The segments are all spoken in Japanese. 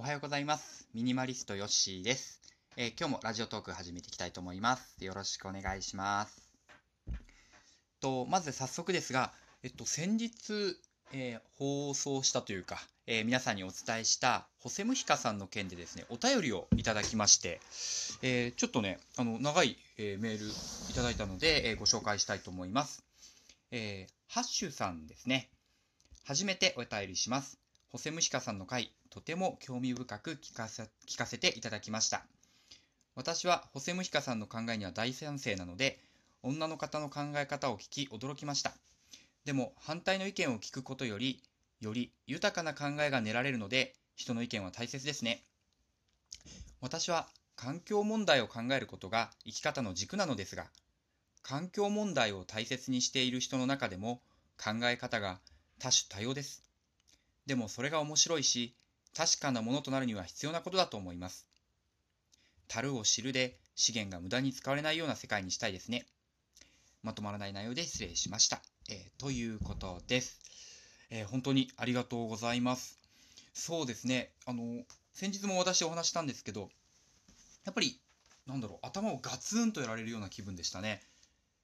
おはようございます。ミニマリストヨッシーです、えー今日もラジオトーク始めていきたいと思います。よろしくお願いします。とまず早速ですが、えっと、先日、えー放送したというか、えー皆さんにお伝えしたホセムヒカさんの件でですね、お便りをいただきまして、えーちょっとね、あの長い、えーメールいただいたので、えーご紹介したいと思います。えーハッシュさんですね。初めてお便りします。ホセムヒカさんの回、とても興味深く聞かせ聞かせていただきました。私はホセムヒカさんの考えには大賛成なので、女の方の考え方を聞き驚きました。でも反対の意見を聞くことより、より豊かな考えが練られるので、人の意見は大切ですね。私は環境問題を考えることが生き方の軸なのですが、環境問題を大切にしている人の中でも考え方が多種多様です。でもそれが面白いし、確かなものとなるには必要なことだと思います。樽を知るで資源が無駄に使われないような世界にしたいですね。まとまらない内容で失礼しました。えーということです、えー本当にありがとうございます。そうですね、あの、先日も私お話したんですけど、やっぱり、なんだろう、頭をガツンとやられるような気分でしたね。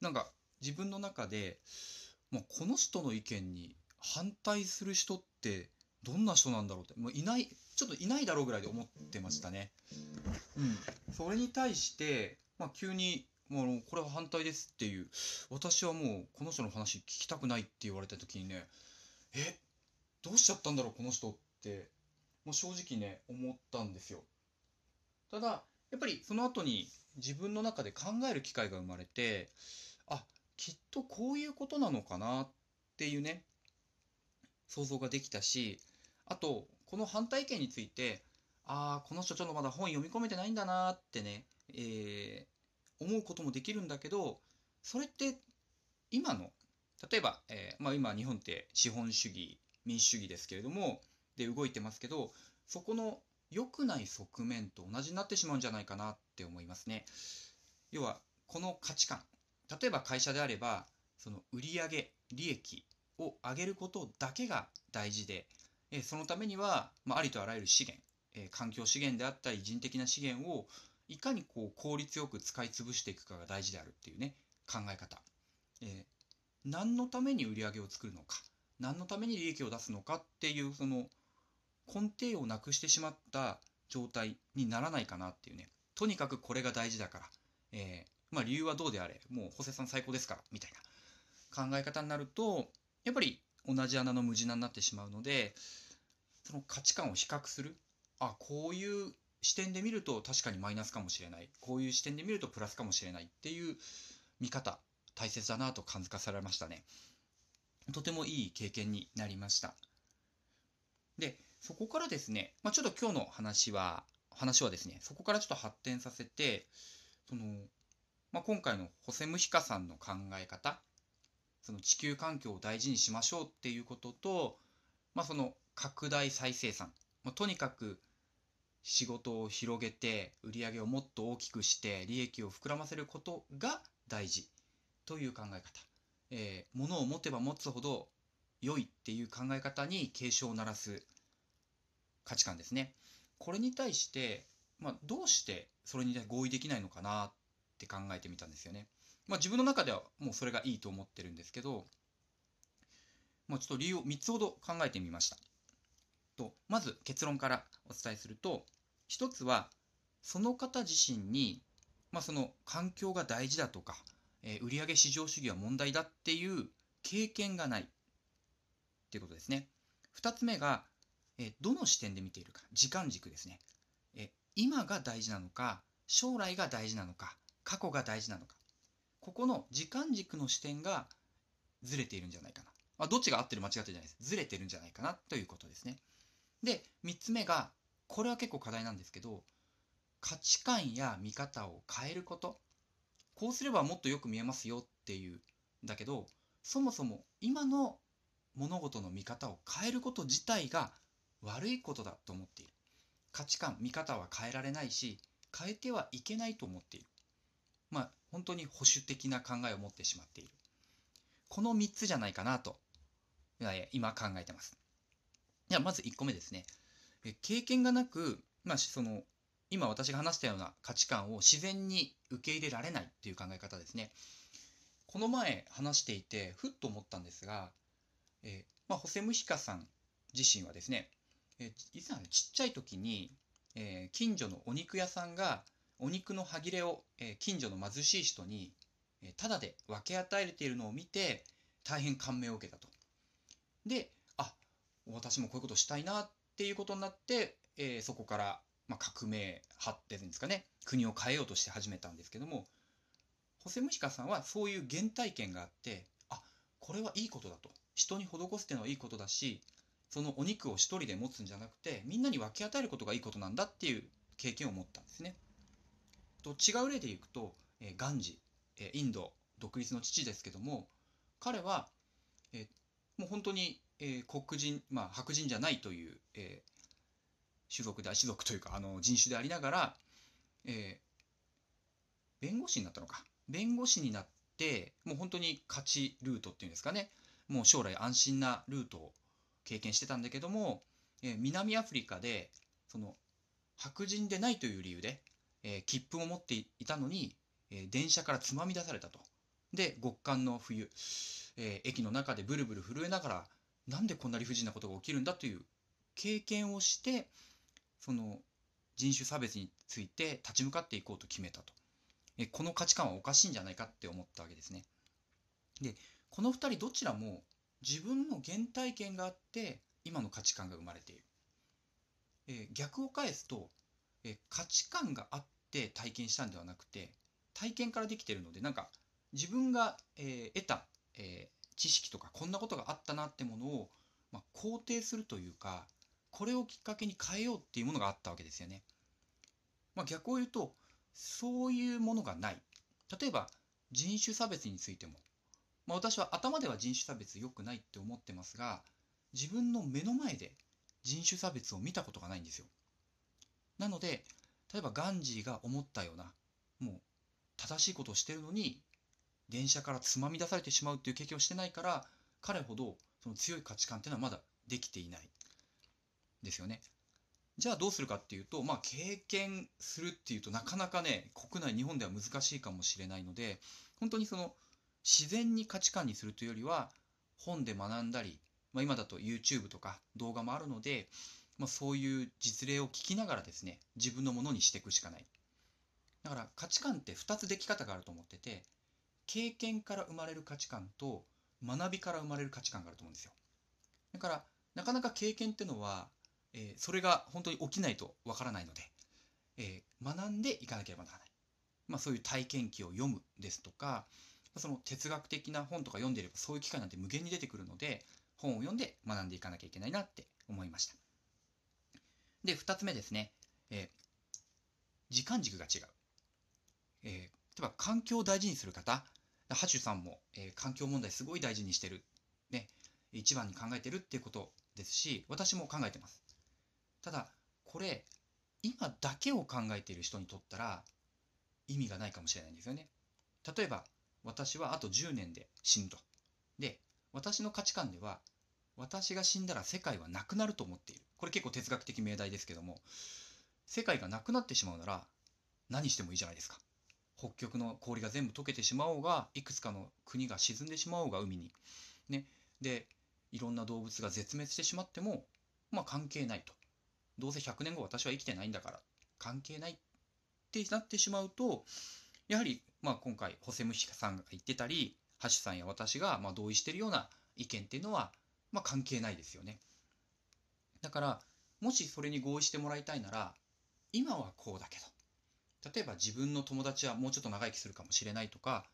なんか、自分の中で、もうこの人の意見に反対する人ってどんな人なんだろうってもういないちょっといないだろうぐらいで思ってましたね。うん、それに対して、まあ、急にもうこれは反対ですっていう私はもうこの人の話聞きたくないって言われた時にねえどうしちゃったんだろうこの人ってもう正直ね思ったんですよ。ただやっぱりその後に自分の中で考える機会が生まれてあきっとこういうことなのかなっていうね想像ができたしあとこの反対意見についてああこの人ちょっとまだ本読み込めてないんだなってね、えー思うこともできるんだけどそれって今の例えば、えーまあ、今日本って資本主義民主主義ですけれどもで動いてますけどそこの良くない側面と同じになってしまうんじゃないかなって思いますね。要はこの価値観例えば会社であればその売上利益を上げることだけが大事で、えーそのためには、まあ、ありとあらゆる資源、えー環境資源であったり人的な資源をいかにこう効率よく使い潰していくかが大事であるっていうね考え方、えー何のために売り上げを作るのか何のために利益を出すのかっていうその根底をなくしてしまった状態にならないかなっていうね。とにかくこれが大事だから、えーまあ理由はどうであれもう補正さん最高ですからみたいな考え方になるとやっぱり同じ穴の無地なになってしまうのでその価値観を比較する。あこういう視点で見ると確かにマイナスかもしれない。こういう視点で見るとプラスかもしれない。っていう見方大切だなと感づかされましたね。とてもいい経験になりました。でそこからですね、まあ、ちょっと今日の話は話はですねそこからちょっと発展させてその、まあ、今回のホセムヒカさんの考え方その地球環境を大事にしましょうっていうことと、まあ、その拡大再生産、まあ、とにかく仕事を広げて売り上げをもっと大きくして利益を膨らませることが大事という考え方、えー、物を持てば持つほど良いっていう考え方に警鐘を鳴らす価値観ですね。これに対して、まあ、どうしてそれに合意できないのかなって考えてみたんですよね。まあ、自分の中ではもうそれがいいと思ってるんですけど、まあ、ちょっと理由を3つほど考えてみました。とまず結論からお伝えすると1つはその方自身に、まあ、その環境が大事だとか、えー、売上至上主義は問題だっていう経験がないっていうことですね。2つ目が、えーどの視点で見ているか時間軸ですね、えー今が大事なのか将来が大事なのか過去が大事なのかここの時間軸の視点がずれているんじゃないかな。まあ、どっちが合ってる間違ってるじゃないです。ずれてるんじゃないかなということですね。で、3つ目が、これは結構課題なんですけど、価値観や見方を変えること。こうすればもっとよく見えますよっていう。だけど、そもそも今の物事の見方を変えること自体が悪いことだと思っている。価値観、見方は変えられないし、変えてはいけないと思っている。まあ、本当に保守的な考えを持ってしまっている。この3つじゃないかなと、今考えてます。では、まず1個目ですね。え経験がなく、まあ、その今私が話したような価値観を自然に受け入れられないっていう考え方ですね。この前話していてふっと思ったんですが、え、まあ、ホセムヒカさん自身はですね、えー、以前ちっちゃい時に、えー、近所のお肉屋さんがお肉の歯切れを、え近所の貧しい人に、えー、タダで分け与えているのを見て大変感銘を受けたと。であ私もこういうことしたいなっていうことになって、えそこから、まあ、革命派っていうんですかね国を変えようとして始めたんですけどもホセムヒカさんはそういう原体験があってあこれはいいことだと人に施すっていうのはいいことだしそのお肉を一人で持つんじゃなくてみんなに分け与えることがいいことなんだっていう経験を持ったんですね。と違う例でいくと、えー、ガンジ、え、インド独立の父ですけども彼は、え、もう本当に、え、黒人、まあ、白人じゃないという、え、種族で種族というかあの人種でありながら、え、弁護士になったのか。弁護士になってもう本当に勝ちルートっていうんですかね。もう将来安心なルートを経験してたんだけども、え、南アフリカでその白人でないという理由で、えー、切符を持っていたのに、えー、電車からつまみ出されたと。で極寒の冬、え駅の中でブルブル震えながらなんでこんな理不尽なことが起きるんだという経験をしてその人種差別について立ち向かっていこうと決めたと。えこの価値観はおかしいんじゃないかって思ったわけですね。でこの2人どちらも自分の原体験があって今の価値観が生まれている。え逆を返すと、え価値観があって体験したんではなくて体験からできてるのでなんか自分が、えー、得た、えー、知識とかこんなことがあったなってものを、まあ、肯定するというかこれをきっかけに変えようっていうものがあったわけですよね。まあ、逆を言うとそういうものがない。例えば人種差別についてもまあ、私は頭では人種差別良くないって思ってますが自分の目の前で人種差別を見たことがないんですよ。なので例えばガンジーが思ったようなもう正しいことをしてるのに電車からつまみ出されてしまうっていう経験をしてないから彼ほどその強い価値観っていうのはまだできていないですよね。じゃあどうするかっていうとまあ経験するっていうとなかなかね国内日本では難しいかもしれないので本当にその自然に価値観にするというよりは本で学んだり、まあ、今だと YouTube とか動画もあるので、まあ、そういう実例を聞きながらですね自分のものにしていくしかない。だから価値観って2つでき方があると思ってて経験から生まれる価値観と学びから生まれる価値観があると思うんですよ。だからなかなか経験っていうのは、えー、それが本当に起きないとわからないので、えー、学んでいかなければならない、まあ、そういう体験記を読むですとかその哲学的な本とか読んでいればそういう機会なんて無限に出てくるので本を読んで学んでいかなきゃいけないなって思いました。で、2つ目ですね。えー、時間軸が違う。えー、例えば環境を大事にする方、ハチュさんも、えー、環境問題すごい大事にしてる。ね、一番に考えてるっていうことですし、私も考えてます。ただ、これ、今だけを考えている人にとったら意味がないかもしれないんですよね。例えば、私はあと10年で死ぬと。で、私の価値観では、私が死んだら世界はなくなると思っている。これ結構哲学的命題ですけども、世界がなくなってしまうなら何してもいいじゃないですか。北極の氷が全部溶けてしまおうが、いくつかの国が沈んでしまおうが海に。ね。で、いろんな動物が絶滅してしまっても、まあ関係ないと。どうせ100年後私は生きてないんだから関係ないってなってしまうと、やはりまあ、今回、ホセムヒさんが言ってたり、ハシさんや私がま同意してるような意見っていうのは、まあ、関係ないですよね。だから、もしそれに合意してもらいたいなら、今はこうだけど、例えば自分の友達はもうちょっと長生きするかもしれないとか、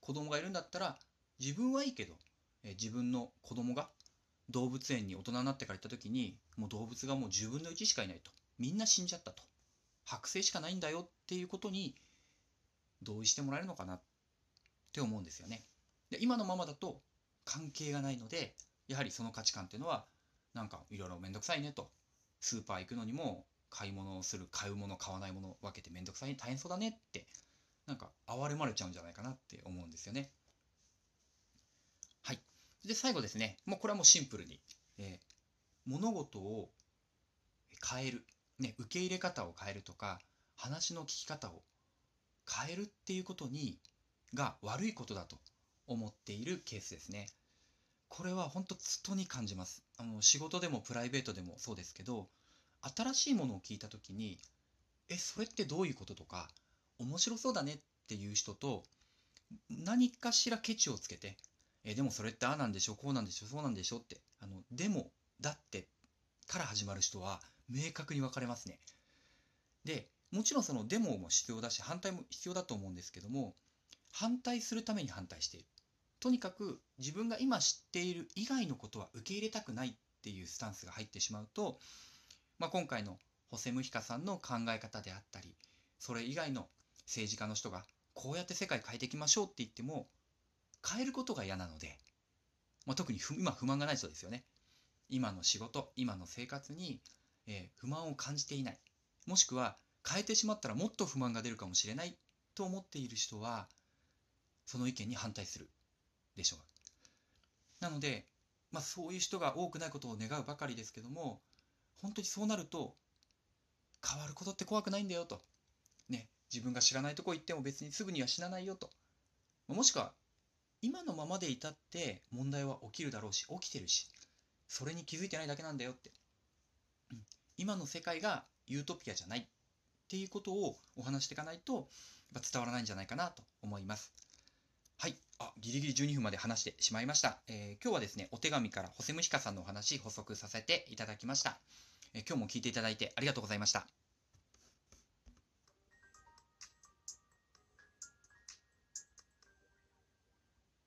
子供がいるんだったら、自分はいいけど、え自分の子供が動物園に大人になってから行った時に、もう動物がもう10分の1しかいないと。みんな死んじゃったと。剥製しかないんだよっていうことに同意してもらえるのかなって思うんですよね。で今のままだと関係がないのでやはりその価値観っていうのはなんかいろいろ面倒くさいねとスーパー行くのにも買い物をする買うもの買わないもの分けて面倒くさい大変そうだねってなんか哀れまれちゃうんじゃないかなって思うんですよね。はい。で最後ですねもうこれはもうシンプルに、えー、物事を、変える、ね、受け入れ方を変えるとか話の聞き方を変えるっていうことにが悪いことだと思っているケースですね。これは本当つとに感じます。あの仕事でもプライベートでもそうですけど新しいものを聞いた時に「えそれってどういうこと?」とか「面白そうだね」っていう人と何かしらケチをつけて「えでもそれってああなんでしょこうなんでしょそうなんでしょ」ってあの「でもだって」から始まる人は明確に分かれますね。でもちろんそのデモも必要だし反対も必要だと思うんですけども反対するために反対しているとにかく自分が今知っている以外のことは受け入れたくないっていうスタンスが入ってしまうと、まあ、今回のホセムヒカさんの考え方であったりそれ以外の政治家の人がこうやって世界変えていきましょうって言っても変えることが嫌なので、まあ、特に今不満がない人ですよね。今の仕事今の生活に、えー、不満を感じていない。もしくは変えてしまったらもっと不満が出るかもしれないと思っている人はその意見に反対する。でしょう。なので、まあ、そういう人が多くないことを願うばかりですけども本当にそうなると変わることって怖くないんだよと、ね、自分が知らないとこ行っても別にすぐには死なないよと。もしくは今のままでいたって問題は起きるだろうし起きてるしそれに気づいてないだけなんだよって、うん、今の世界がユートピアじゃないっていうことをお話していかないと伝わらないんじゃないかなと思います。はい。あ、ギリギリ12分まで話してしまいました。えー、今日はですね、お手紙からホセムヒカさんのお話補足させていただきました。えー、今日も聞いていただいてありがとうございました。